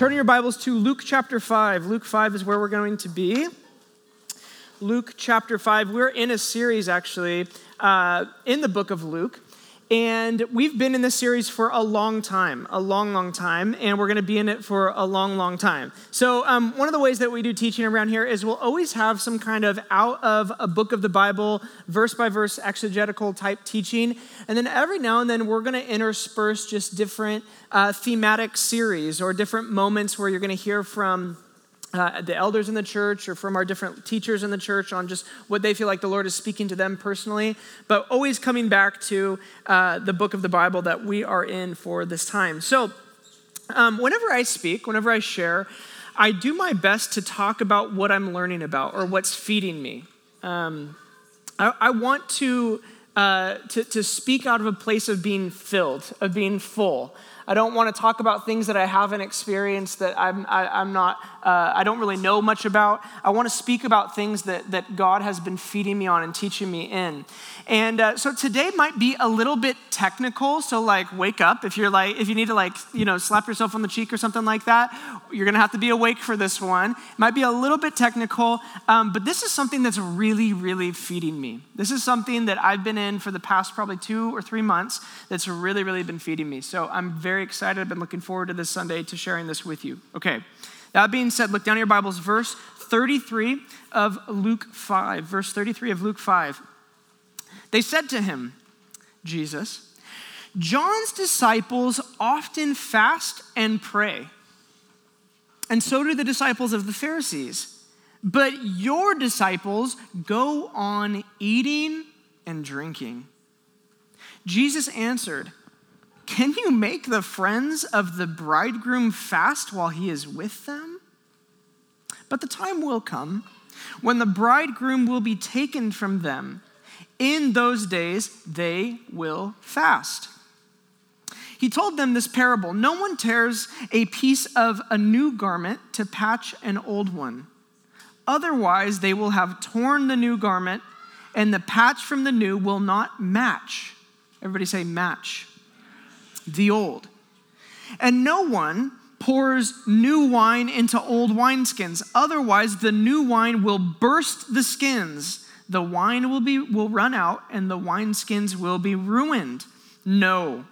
Turning your Bibles to Luke chapter 5. Luke 5 is where we're going to be. Luke chapter 5. We're in a series, actually, uh, in the book of Luke. And we've been in this series for a long time, a long, long time, and we're going to be in it for a long, long time. So, um, one of the ways that we do teaching around here is we'll always have some kind of out of a book of the Bible, verse by verse exegetical type teaching. And then every now and then we're going to intersperse just different uh, thematic series or different moments where you're going to hear from uh, the elders in the church or from our different teachers in the church on just what they feel like the Lord is speaking to them personally, but always coming back to uh, the book of the Bible that we are in for this time. So, um, whenever I speak, whenever I share, I do my best to talk about what I'm learning about or what's feeding me. Um, I, I, want to, uh, to, to speak out of a place of being filled, of being full. I don't want to talk about things that I haven't experienced that I'm, I, am i am not, uh, I don't really know much about. I want to speak about things that, that God has been feeding me on and teaching me in. And uh, so today might be a little bit technical. So like, wake up if you're like, if you need to like, you know, slap yourself on the cheek or something like that. You're gonna have to be awake for this one. It might be a little bit technical, um, but this is something that's really, really feeding me. This is something that I've been in for the past probably two or three months. That's really, really been feeding me. So I'm very excited. I've been looking forward to this Sunday to sharing this with you. Okay. That being said, look down at your Bibles, verse 33 of Luke 5. Verse 33 of Luke 5. They said to him, Jesus, John's disciples often fast and pray, and so do the disciples of the Pharisees. But your disciples go on eating and drinking. Jesus answered, Can you make the friends of the bridegroom fast while he is with them? But the time will come when the bridegroom will be taken from them in those days, they will fast. He told them this parable No one tears a piece of a new garment to patch an old one. Otherwise, they will have torn the new garment, and the patch from the new will not match. Everybody say, match. The old. And no one pours new wine into old wineskins. Otherwise, the new wine will burst the skins the wine will, be, will run out and the wineskins will be ruined. No,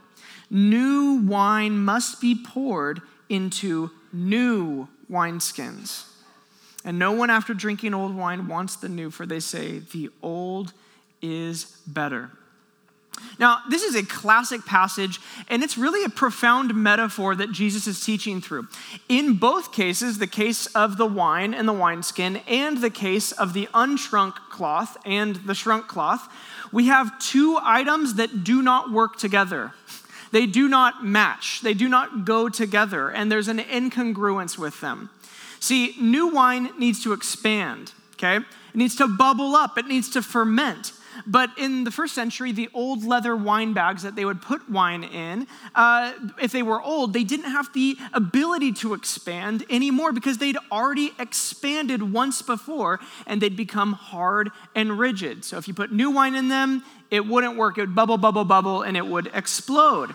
new wine must be poured into new wineskins. And no one after drinking old wine wants the new, for they say, the old is better. Now, this is a classic passage, and it's really a profound metaphor that Jesus is teaching through. In both cases, the case of the wine and the wineskin, and the case of the unshrunk cloth and the shrunk cloth, we have two items that do not work together. They do not match, they do not go together, and there's an incongruence with them. See, new wine needs to expand, okay? It needs to bubble up, it needs to ferment. But in the first century, the old leather wine bags that they would put wine in, uh, if they were old, they didn't have the ability to expand anymore because they'd already expanded once before and they'd become hard and rigid. So if you put new wine in them, it wouldn't work. It would bubble, bubble, bubble, and it would explode.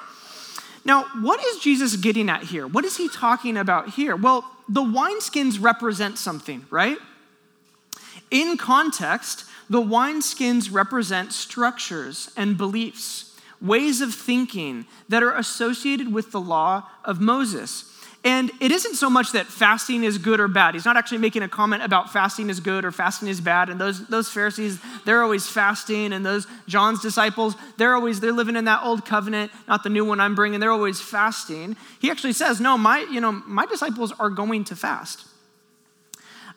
Now, what is Jesus getting at here? What is he talking about here? Well, the wineskins represent something, right? In context, the wineskins represent structures and beliefs, ways of thinking that are associated with the law of Moses. And it isn't so much that fasting is good or bad. He's not actually making a comment about fasting is good or fasting is bad. And those, those Pharisees, they're always fasting. And those John's disciples, they're always, they're living in that old covenant, not the new one I'm bringing. They're always fasting. He actually says, no, my, you know, my disciples are going to fast.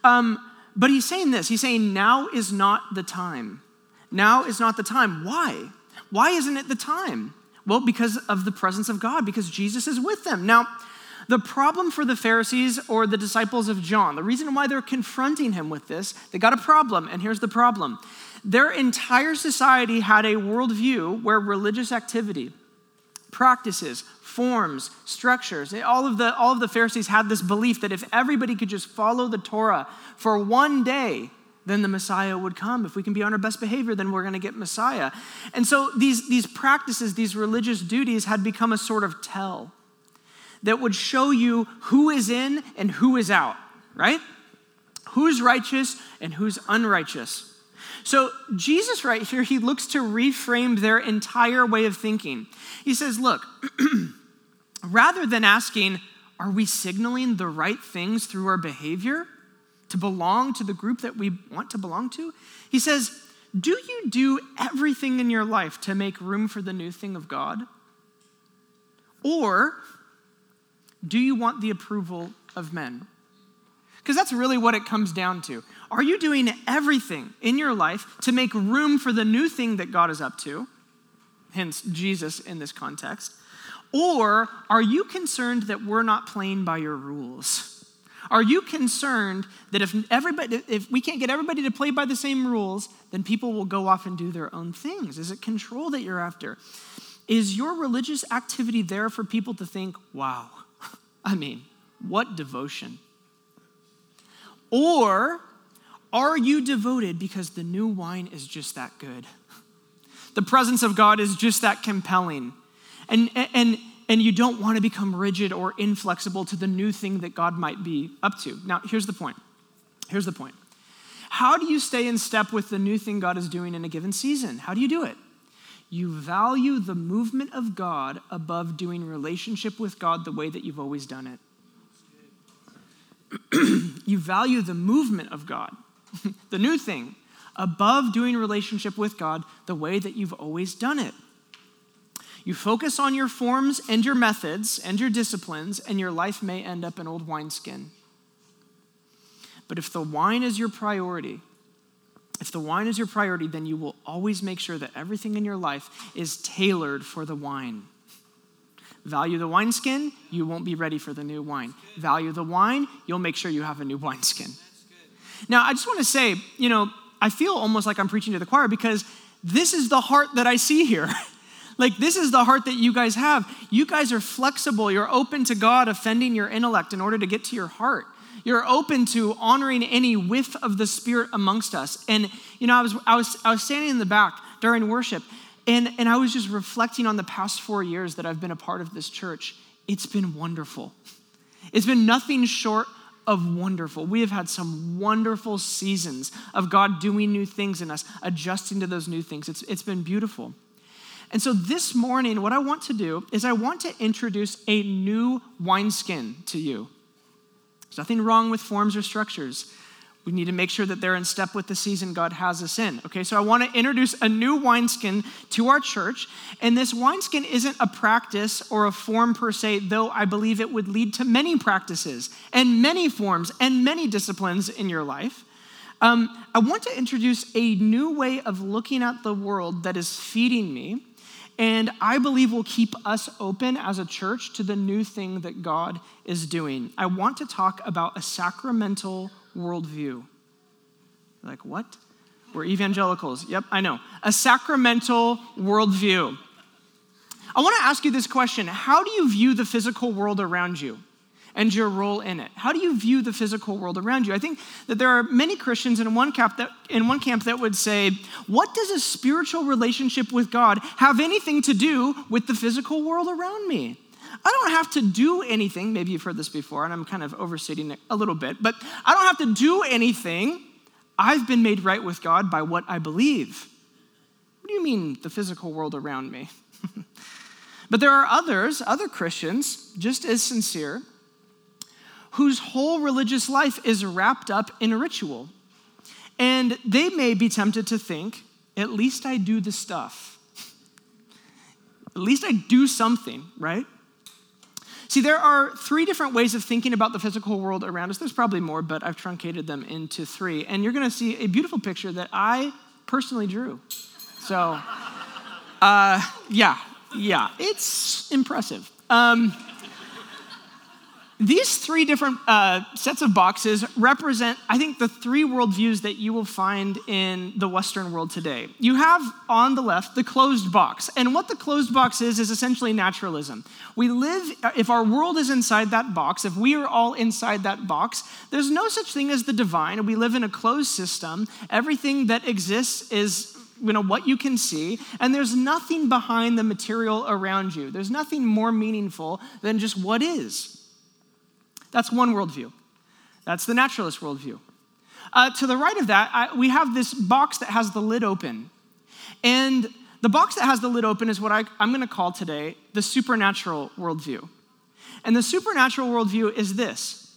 Um, but he's saying this he's saying, now is not the time. Now is not the time. Why? Why isn't it the time? Well, because of the presence of God, because Jesus is with them. Now, the problem for the Pharisees or the disciples of John, the reason why they're confronting him with this, they got a problem, and here's the problem. Their entire society had a worldview where religious activity, practices, forms, structures, all of, the, all of the Pharisees had this belief that if everybody could just follow the Torah for one day, then the Messiah would come. If we can be on our best behavior, then we're going to get Messiah. And so these, these practices, these religious duties had become a sort of tell that would show you who is in and who is out, right? Who's righteous and who's unrighteous. So, Jesus, right here, he looks to reframe their entire way of thinking. He says, Look, rather than asking, Are we signaling the right things through our behavior to belong to the group that we want to belong to? He says, Do you do everything in your life to make room for the new thing of God? Or do you want the approval of men? Because that's really what it comes down to. Are you doing everything in your life to make room for the new thing that God is up to? Hence, Jesus in this context. Or are you concerned that we're not playing by your rules? Are you concerned that if everybody if we can't get everybody to play by the same rules, then people will go off and do their own things? Is it control that you're after? Is your religious activity there for people to think, wow, I mean, what devotion? Or are you devoted because the new wine is just that good? The presence of God is just that compelling. And, and, and you don't want to become rigid or inflexible to the new thing that God might be up to. Now, here's the point. Here's the point. How do you stay in step with the new thing God is doing in a given season? How do you do it? You value the movement of God above doing relationship with God the way that you've always done it. you value the movement of God, the new thing, above doing relationship with God the way that you've always done it. You focus on your forms and your methods and your disciplines, and your life may end up an old wineskin. But if the wine is your priority, if the wine is your priority, then you will always make sure that everything in your life is tailored for the wine. Value the wineskin, you won't be ready for the new wine. Value the wine, you'll make sure you have a new wineskin. Now, I just want to say, you know, I feel almost like I'm preaching to the choir because this is the heart that I see here. like, this is the heart that you guys have. You guys are flexible, you're open to God offending your intellect in order to get to your heart you're open to honoring any whiff of the Spirit amongst us. And, you know, I was, I was, I was standing in the back during worship, and, and I was just reflecting on the past four years that I've been a part of this church. It's been wonderful. It's been nothing short of wonderful. We have had some wonderful seasons of God doing new things in us, adjusting to those new things. It's, it's been beautiful. And so this morning, what I want to do is I want to introduce a new wineskin to you. There's nothing wrong with forms or structures. We need to make sure that they're in step with the season God has us in. Okay, so I want to introduce a new wineskin to our church. And this wineskin isn't a practice or a form per se, though I believe it would lead to many practices and many forms and many disciplines in your life. Um, I want to introduce a new way of looking at the world that is feeding me and I believe will keep us open as a church to the new thing that God is doing. I want to talk about a sacramental worldview. Like, what? We're evangelicals. Yep, I know. A sacramental worldview. I want to ask you this question How do you view the physical world around you? And your role in it. How do you view the physical world around you? I think that there are many Christians in one camp that, in one camp that would say, What does a spiritual relationship with God have anything to do with the physical world around me? I don't have to do anything. Maybe you've heard this before, and I'm kind of overstating it a little bit, but I don't have to do anything. I've been made right with God by what I believe. What do you mean, the physical world around me? but there are others, other Christians, just as sincere, whose whole religious life is wrapped up in a ritual. And they may be tempted to think, at least I do the stuff. At least I do something, right? See, there are three different ways of thinking about the physical world around us. There's probably more, but I've truncated them into three. And you're going to see a beautiful picture that I personally drew. So, uh, yeah, yeah, it's impressive. Um, these three different uh, sets of boxes represent, I think, the three worldviews that you will find in the Western world today. You have on the left the closed box. And what the closed box is, is essentially naturalism. We live, if our world is inside that box, if we are all inside that box, there's no such thing as the divine. We live in a closed system. Everything that exists is you know what you can see and there's nothing behind the material around you there's nothing more meaningful than just what is that's one worldview. That's the naturalist worldview. Uh, to the right of that, I, we have this box that has the lid open. And the box that has the lid open is what I, I'm going to call today the supernatural worldview. And the supernatural worldview is this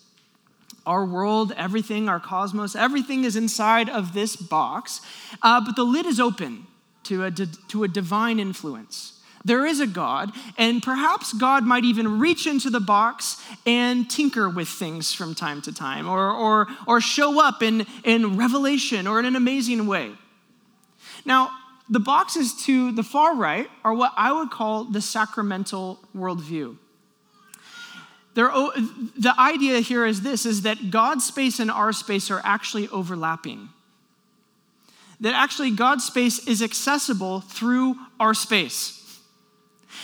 our world, everything, our cosmos, everything is inside of this box, uh, but the lid is open to a, to a divine influence. There is a God, and perhaps God might even reach into the box and tinker with things from time to time, or, or, or show up in, in revelation or in an amazing way. Now, the boxes to the far right are what I would call the sacramental worldview. There, the idea here is this is that God's space and our space are actually overlapping. That actually God's space is accessible through our space.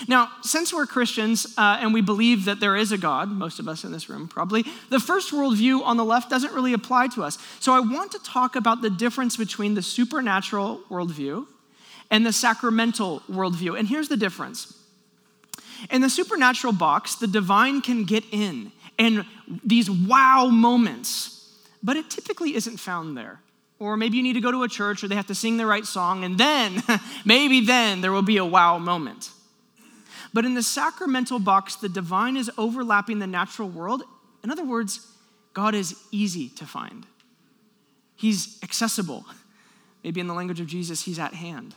Now, since we're Christians uh, and we believe that there is a God, most of us in this room probably, the first worldview on the left doesn't really apply to us. So I want to talk about the difference between the supernatural worldview and the sacramental worldview. And here's the difference in the supernatural box, the divine can get in and these wow moments, but it typically isn't found there. Or maybe you need to go to a church or they have to sing the right song, and then, maybe then, there will be a wow moment. But in the sacramental box, the divine is overlapping the natural world. In other words, God is easy to find, He's accessible. Maybe in the language of Jesus, He's at hand.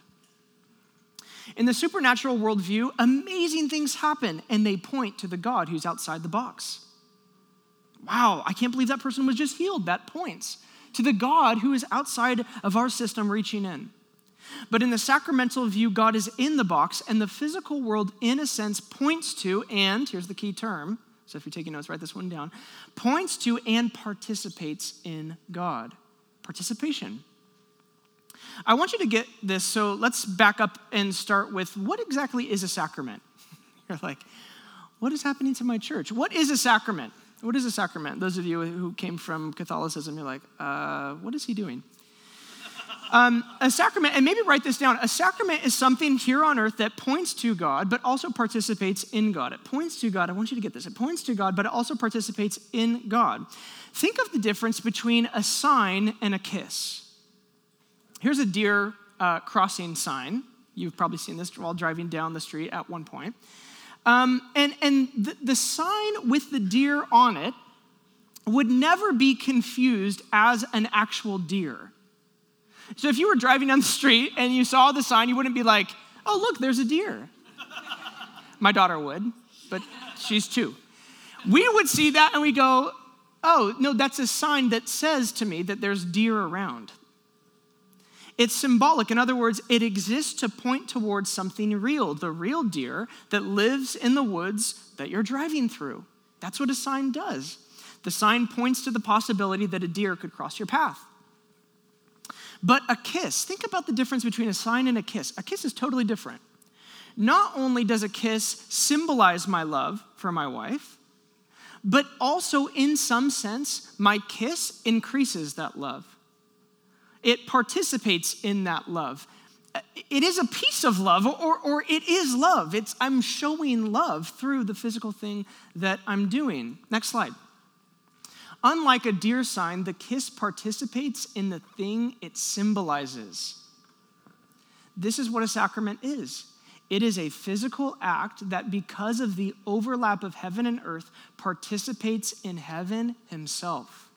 In the supernatural worldview, amazing things happen and they point to the God who's outside the box. Wow, I can't believe that person was just healed. That points to the God who is outside of our system reaching in. But in the sacramental view, God is in the box, and the physical world, in a sense, points to, and here's the key term. So if you're taking notes, write this one down. Points to and participates in God. Participation. I want you to get this, so let's back up and start with what exactly is a sacrament? You're like, what is happening to my church? What is a sacrament? What is a sacrament? Those of you who came from Catholicism, you're like, uh, what is he doing? Um, a sacrament, and maybe write this down a sacrament is something here on earth that points to God, but also participates in God. It points to God. I want you to get this. It points to God, but it also participates in God. Think of the difference between a sign and a kiss. Here's a deer uh, crossing sign. You've probably seen this while driving down the street at one point. Um, and and the, the sign with the deer on it would never be confused as an actual deer. So if you were driving down the street and you saw the sign, you wouldn't be like, oh, look, there's a deer. My daughter would, but she's two. We would see that and we go, oh, no, that's a sign that says to me that there's deer around. It's symbolic. In other words, it exists to point towards something real, the real deer that lives in the woods that you're driving through. That's what a sign does. The sign points to the possibility that a deer could cross your path. But a kiss, think about the difference between a sign and a kiss. A kiss is totally different. Not only does a kiss symbolize my love for my wife, but also, in some sense, my kiss increases that love. It participates in that love. It is a piece of love, or, or it is love. It's, I'm showing love through the physical thing that I'm doing. Next slide. Unlike a deer sign, the kiss participates in the thing it symbolizes. This is what a sacrament is it is a physical act that, because of the overlap of heaven and earth, participates in heaven himself.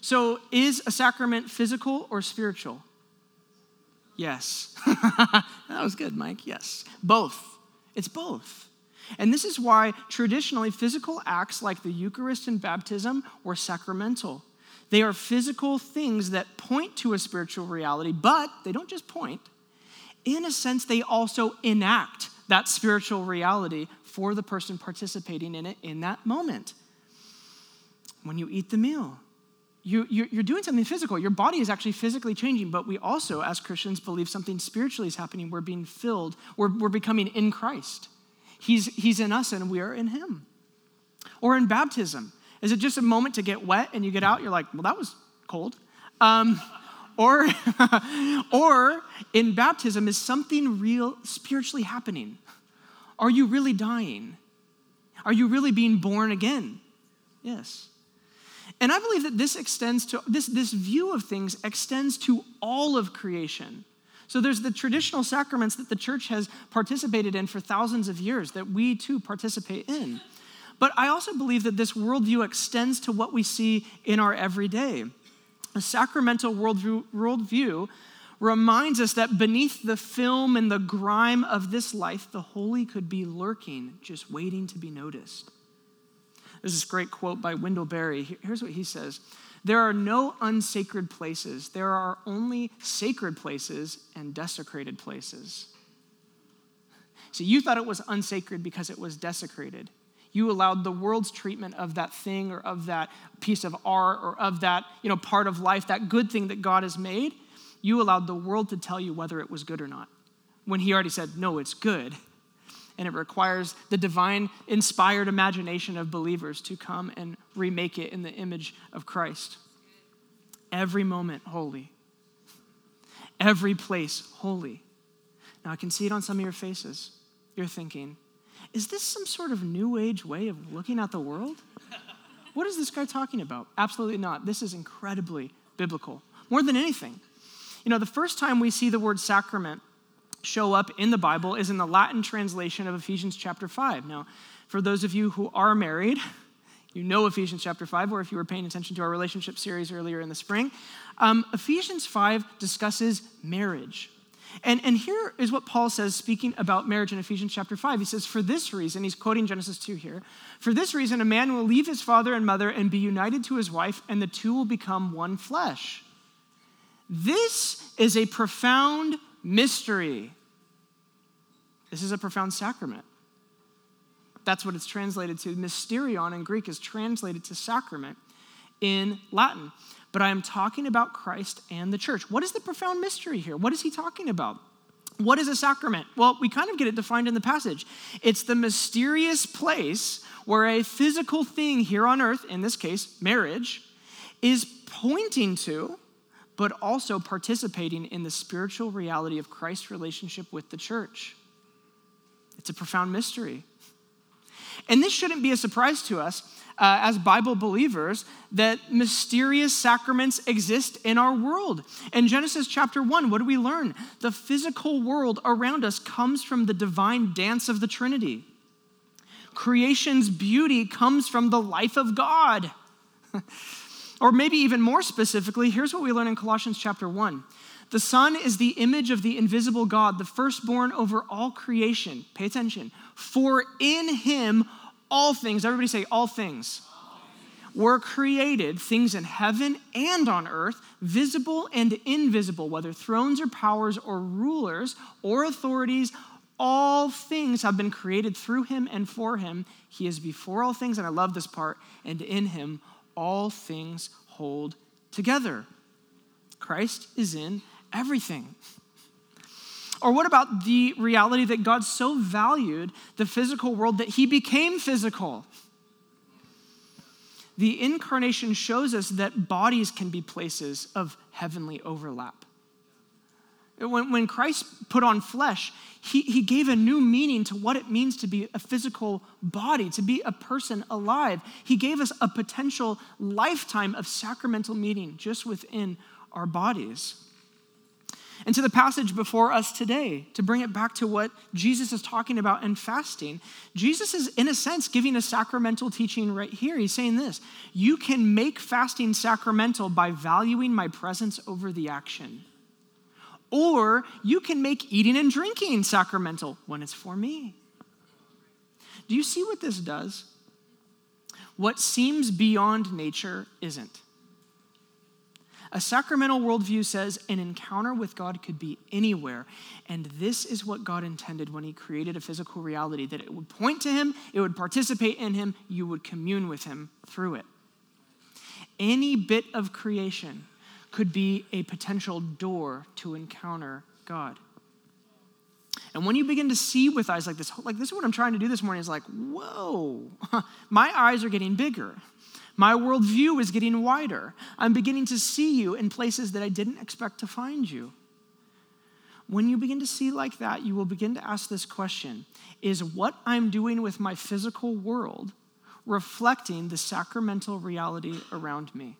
So, is a sacrament physical or spiritual? Yes. that was good, Mike. Yes. Both. It's both. And this is why traditionally physical acts like the Eucharist and baptism were sacramental. They are physical things that point to a spiritual reality, but they don't just point. in a sense, they also enact that spiritual reality for the person participating in it in that moment. When you eat the meal, you, you're doing something physical. Your body is actually physically changing, but we also, as Christians, believe something spiritually is happening. We're being filled, we're, we're becoming in Christ. He's, he's in us and we are in Him. Or in baptism, is it just a moment to get wet and you get out? You're like, well, that was cold. Um, or, or in baptism, is something real spiritually happening? Are you really dying? Are you really being born again? Yes. And I believe that this extends to this, this view of things extends to all of creation. So there's the traditional sacraments that the church has participated in for thousands of years that we too participate in. But I also believe that this worldview extends to what we see in our everyday. A sacramental worldview, worldview reminds us that beneath the film and the grime of this life, the holy could be lurking, just waiting to be noticed. There's this great quote by Wendell Berry. Here's what he says There are no unsacred places, there are only sacred places and desecrated places. So you thought it was unsacred because it was desecrated. You allowed the world's treatment of that thing or of that piece of art or of that you know, part of life, that good thing that God has made, you allowed the world to tell you whether it was good or not. When He already said, no, it's good. And it requires the divine inspired imagination of believers to come and remake it in the image of Christ. Every moment holy, every place holy. Now, I can see it on some of your faces. You're thinking, is this some sort of new age way of looking at the world? What is this guy talking about? Absolutely not. This is incredibly biblical. More than anything. You know, the first time we see the word sacrament show up in the Bible is in the Latin translation of Ephesians chapter 5. Now, for those of you who are married, you know Ephesians chapter 5, or if you were paying attention to our relationship series earlier in the spring, um, Ephesians 5 discusses marriage. And, and here is what Paul says, speaking about marriage in Ephesians chapter 5. He says, For this reason, he's quoting Genesis 2 here, for this reason, a man will leave his father and mother and be united to his wife, and the two will become one flesh. This is a profound mystery. This is a profound sacrament. That's what it's translated to. Mysterion in Greek is translated to sacrament in Latin but I am talking about Christ and the church. What is the profound mystery here? What is he talking about? What is a sacrament? Well, we kind of get it defined in the passage. It's the mysterious place where a physical thing here on earth, in this case, marriage, is pointing to, but also participating in the spiritual reality of Christ's relationship with the church. It's a profound mystery. And this shouldn't be a surprise to us uh, as Bible believers that mysterious sacraments exist in our world. In Genesis chapter 1, what do we learn? The physical world around us comes from the divine dance of the Trinity. Creation's beauty comes from the life of God. or maybe even more specifically, here's what we learn in Colossians chapter 1. The Son is the image of the invisible God, the firstborn over all creation. Pay attention. For in him all things, everybody say, all things, were created, things in heaven and on earth, visible and invisible, whether thrones or powers or rulers or authorities, all things have been created through him and for him. He is before all things, and I love this part, and in him all things hold together. Christ is in everything. Or what about the reality that God so valued the physical world that he became physical? The incarnation shows us that bodies can be places of heavenly overlap. When, when Christ put on flesh, he, he gave a new meaning to what it means to be a physical body, to be a person alive. He gave us a potential lifetime of sacramental meaning just within our bodies and to the passage before us today to bring it back to what Jesus is talking about in fasting. Jesus is, in a sense, giving a sacramental teaching right here. He's saying this You can make fasting sacramental by valuing my presence over the action. Or you can make eating and drinking sacramental when it's for me. Do you see what this does? What seems beyond nature isn't. A sacramental worldview says an encounter with God could be anywhere. And this is what God intended when He created a physical reality that it would point to Him, it would participate in Him, you would commune with Him through it. Any bit of creation could be a potential door to encounter God. And when you begin to see with eyes like this, like this is what I'm trying to do this morning is like, whoa, my eyes are getting bigger. My worldview is getting wider. I'm beginning to see you in places that I didn't expect to find you. When you begin to see like that, you will begin to ask this question Is what I'm doing with my physical world reflecting the sacramental reality around me?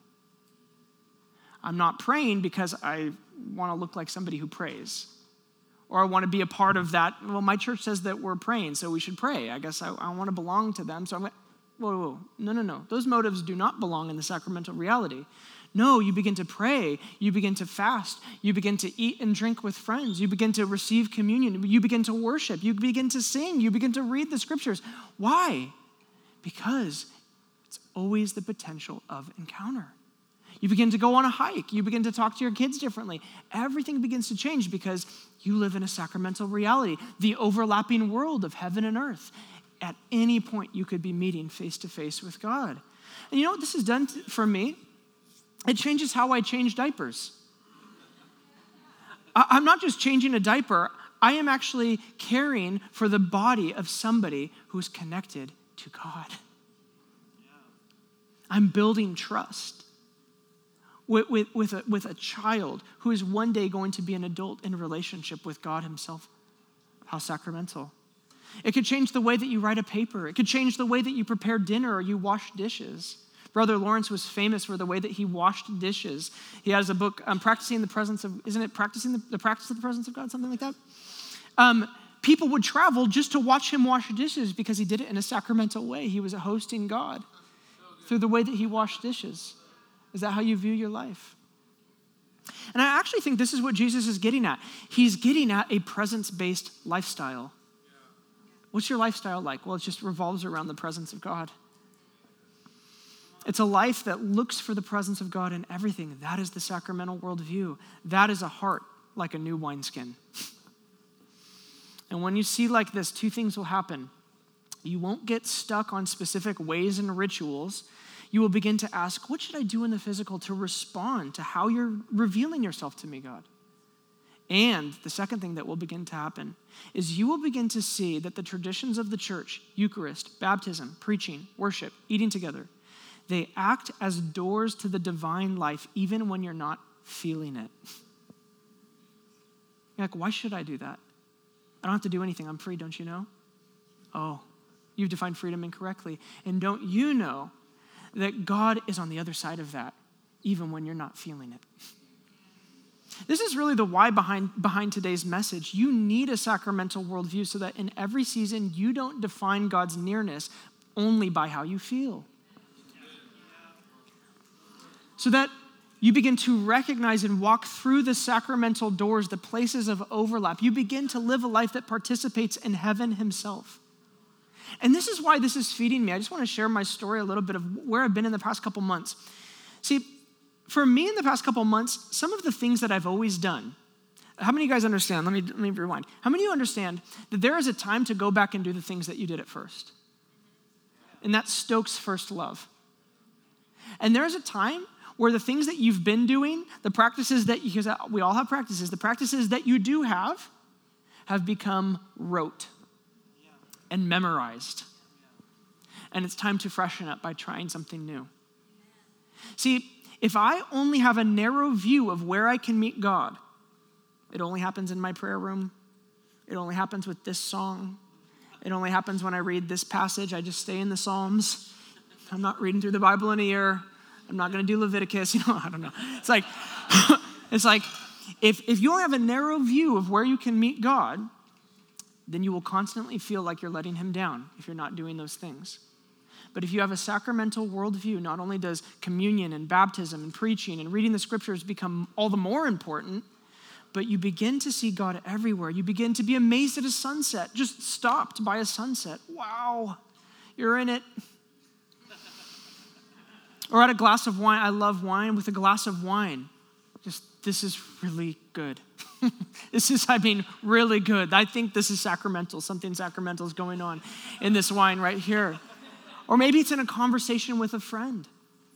I'm not praying because I want to look like somebody who prays or I want to be a part of that. Well, my church says that we're praying, so we should pray. I guess I, I want to belong to them. So I'm like, whoa, whoa, no, no, no. Those motives do not belong in the sacramental reality. No, you begin to pray, you begin to fast, you begin to eat and drink with friends, you begin to receive communion, you begin to worship, you begin to sing, you begin to read the scriptures. Why? Because it's always the potential of encounter. You begin to go on a hike. You begin to talk to your kids differently. Everything begins to change because you live in a sacramental reality, the overlapping world of heaven and earth. At any point, you could be meeting face to face with God. And you know what this has done for me? It changes how I change diapers. I'm not just changing a diaper, I am actually caring for the body of somebody who's connected to God. I'm building trust with, with, with, a, with a child who is one day going to be an adult in relationship with God Himself. How sacramental. It could change the way that you write a paper, it could change the way that you prepare dinner or you wash dishes. Brother Lawrence was famous for the way that he washed dishes. He has a book, um, Practicing the Presence of, isn't it Practicing the, the Practice of the Presence of God, something like that? Um, people would travel just to watch him wash dishes because he did it in a sacramental way. He was a hosting God through the way that he washed dishes. Is that how you view your life? And I actually think this is what Jesus is getting at. He's getting at a presence based lifestyle. What's your lifestyle like? Well, it just revolves around the presence of God. It's a life that looks for the presence of God in everything. That is the sacramental worldview. That is a heart like a new wineskin. and when you see like this, two things will happen. You won't get stuck on specific ways and rituals you will begin to ask, What should I do in the physical to respond to how you're revealing yourself to me, God? And the second thing that will begin to happen is you will begin to see that the traditions of the church, Eucharist, baptism, preaching, worship, eating together, they act as doors to the divine life even when you're not feeling it. You're like, why should I do that? I don't have to do anything. I'm free, don't you know? Oh, you've defined freedom incorrectly. And don't you know that God is on the other side of that, even when you're not feeling it. This is really the why behind, behind today's message. You need a sacramental worldview so that in every season you don't define God's nearness only by how you feel. So that you begin to recognize and walk through the sacramental doors, the places of overlap. You begin to live a life that participates in heaven Himself. And this is why this is feeding me. I just want to share my story a little bit of where I've been in the past couple months. See, for me in the past couple months, some of the things that I've always done, how many of you guys understand? Let me, let me rewind. How many of you understand that there is a time to go back and do the things that you did at first? And that stokes first love. And there is a time where the things that you've been doing, the practices that, because we all have practices, the practices that you do have have become rote and memorized. And it's time to freshen up by trying something new. See, if I only have a narrow view of where I can meet God, it only happens in my prayer room, it only happens with this song, it only happens when I read this passage. I just stay in the Psalms. I'm not reading through the Bible in a year. I'm not going to do Leviticus. You know, I don't know. It's like, it's like, if, if you only have a narrow view of where you can meet God, then you will constantly feel like you're letting him down if you're not doing those things. But if you have a sacramental worldview, not only does communion and baptism and preaching and reading the scriptures become all the more important, but you begin to see God everywhere. You begin to be amazed at a sunset, just stopped by a sunset. Wow, you're in it. or at a glass of wine. I love wine. With a glass of wine, Just, this is really good. this is, I mean, really good. I think this is sacramental. Something sacramental is going on in this wine right here. Or maybe it's in a conversation with a friend.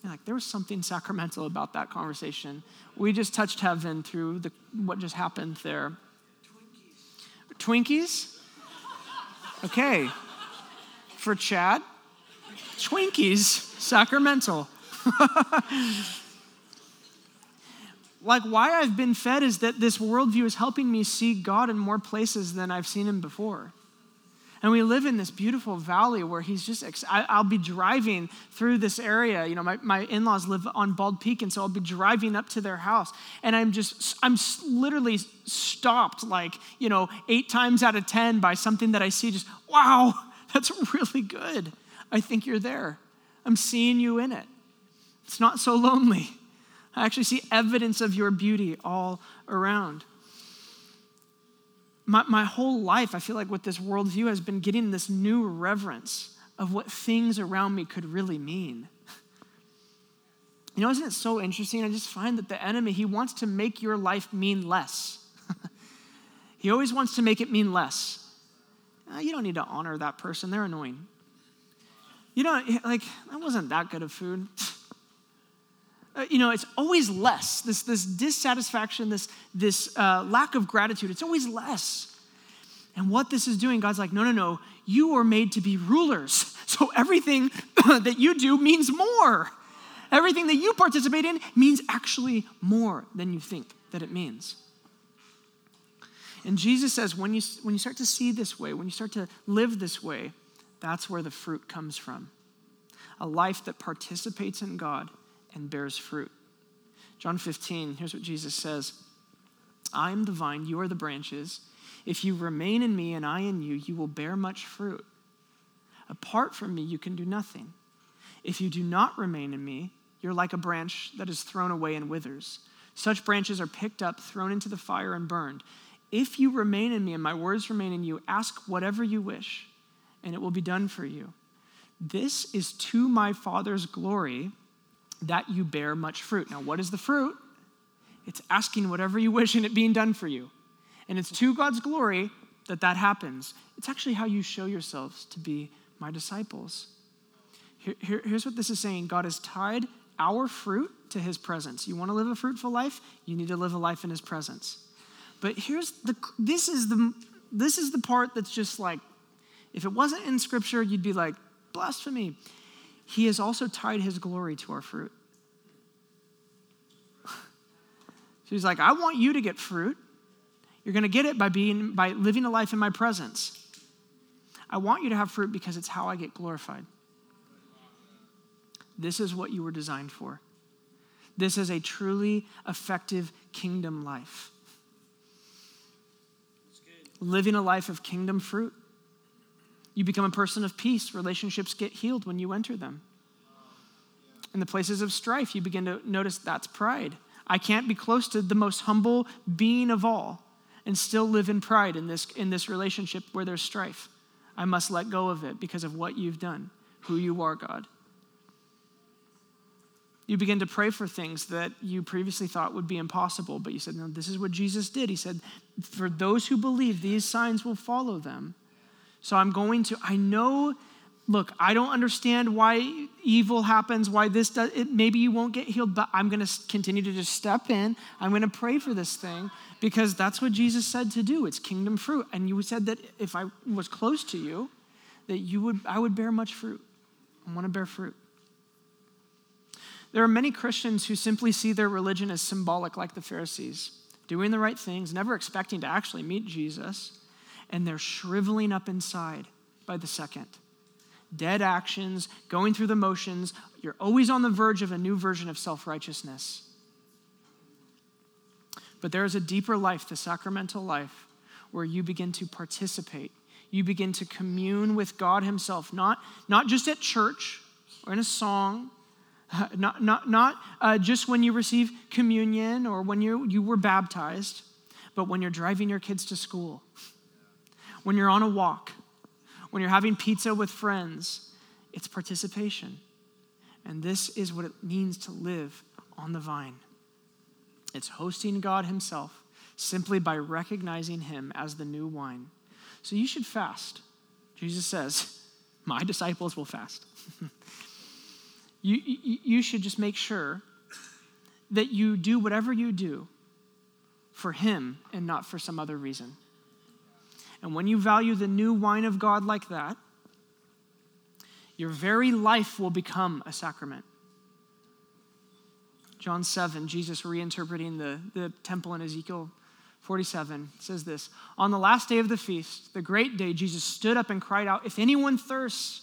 You're like, there was something sacramental about that conversation. We just touched heaven through the, what just happened there. Twinkies? Twinkies? Okay. For Chad, Twinkies, sacramental. like, why I've been fed is that this worldview is helping me see God in more places than I've seen him before. And we live in this beautiful valley where he's just, I, will be driving through this area. You know, my, my in laws live on Bald Peak, and so I'll be driving up to their house. And I'm just, I'm literally stopped like, you know, eight times out of 10 by something that I see, just, wow, that's really good. I think you're there. I'm seeing you in it. It's not so lonely. I actually see evidence of your beauty all around my, my whole life, I feel like with this worldview has been getting this new reverence of what things around me could really mean. You know, isn't it so interesting? I just find that the enemy, he wants to make your life mean less. he always wants to make it mean less. Uh, you don't need to honor that person, they're annoying. You know, like, that wasn't that good of food. Uh, you know, it's always less. This, this dissatisfaction, this, this uh, lack of gratitude, it's always less. And what this is doing, God's like, no, no, no, you are made to be rulers. So everything that you do means more. Everything that you participate in means actually more than you think that it means. And Jesus says, when you, when you start to see this way, when you start to live this way, that's where the fruit comes from. A life that participates in God and bears fruit. John 15, here's what Jesus says I am the vine, you are the branches. If you remain in me and I in you, you will bear much fruit. Apart from me, you can do nothing. If you do not remain in me, you're like a branch that is thrown away and withers. Such branches are picked up, thrown into the fire, and burned. If you remain in me and my words remain in you, ask whatever you wish, and it will be done for you. This is to my Father's glory that you bear much fruit. Now, what is the fruit? It's asking whatever you wish and it being done for you. And it's to God's glory that that happens. It's actually how you show yourselves to be my disciples. Here, here, here's what this is saying God has tied our fruit to his presence. You want to live a fruitful life? You need to live a life in his presence. But here's the this is the this is the part that's just like if it wasn't in scripture, you'd be like, blasphemy he has also tied his glory to our fruit. so he's like, I want you to get fruit. You're going to get it by being by living a life in my presence. I want you to have fruit because it's how I get glorified. This is what you were designed for. This is a truly effective kingdom life. Living a life of kingdom fruit. You become a person of peace. Relationships get healed when you enter them. In the places of strife, you begin to notice that's pride. I can't be close to the most humble being of all and still live in pride in this, in this relationship where there's strife. I must let go of it because of what you've done, who you are, God. You begin to pray for things that you previously thought would be impossible, but you said, No, this is what Jesus did. He said, For those who believe, these signs will follow them. So I'm going to, I know, look, I don't understand why evil happens, why this does, it, maybe you won't get healed, but I'm going to continue to just step in. I'm going to pray for this thing because that's what Jesus said to do. It's kingdom fruit. And you said that if I was close to you, that you would, I would bear much fruit. I want to bear fruit. There are many Christians who simply see their religion as symbolic, like the Pharisees, doing the right things, never expecting to actually meet Jesus and they're shriveling up inside by the second. Dead actions, going through the motions, you're always on the verge of a new version of self righteousness. But there is a deeper life, the sacramental life, where you begin to participate. You begin to commune with God Himself, not, not just at church or in a song, not, not, not uh, just when you receive communion or when you, you were baptized, but when you're driving your kids to school when you're on a walk, when you're having pizza with friends, it's participation. And this is what it means to live on the vine. It's hosting God Himself simply by recognizing Him as the new wine. So you should fast. Jesus says, My disciples will fast. you, you, you should just make sure that you do whatever you do for Him and not for some other reason. And when you value the new wine of God like that, your very life will become a sacrament. John 7, Jesus reinterpreting the, the temple in Ezekiel 47 says this On the last day of the feast, the great day, Jesus stood up and cried out, If anyone thirsts,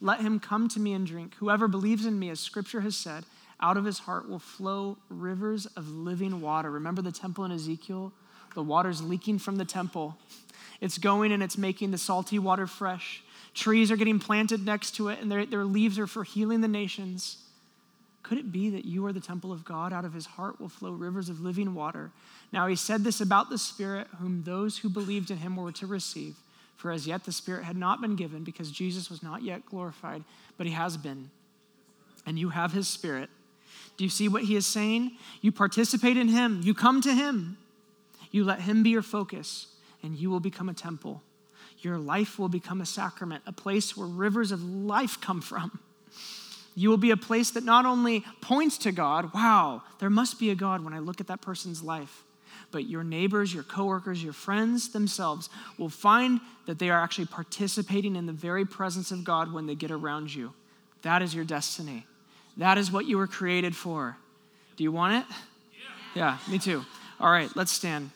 let him come to me and drink. Whoever believes in me, as scripture has said, out of his heart will flow rivers of living water. Remember the temple in Ezekiel? The water's leaking from the temple. It's going and it's making the salty water fresh. Trees are getting planted next to it, and their, their leaves are for healing the nations. Could it be that you are the temple of God? Out of his heart will flow rivers of living water. Now, he said this about the Spirit, whom those who believed in him were to receive. For as yet the Spirit had not been given, because Jesus was not yet glorified, but he has been. And you have his Spirit. Do you see what he is saying? You participate in him, you come to him, you let him be your focus, and you will become a temple your life will become a sacrament, a place where rivers of life come from. You will be a place that not only points to God, wow, there must be a God when I look at that person's life, but your neighbors, your coworkers, your friends themselves will find that they are actually participating in the very presence of God when they get around you. That is your destiny. That is what you were created for. Do you want it? Yeah, yeah me too. All right, let's stand.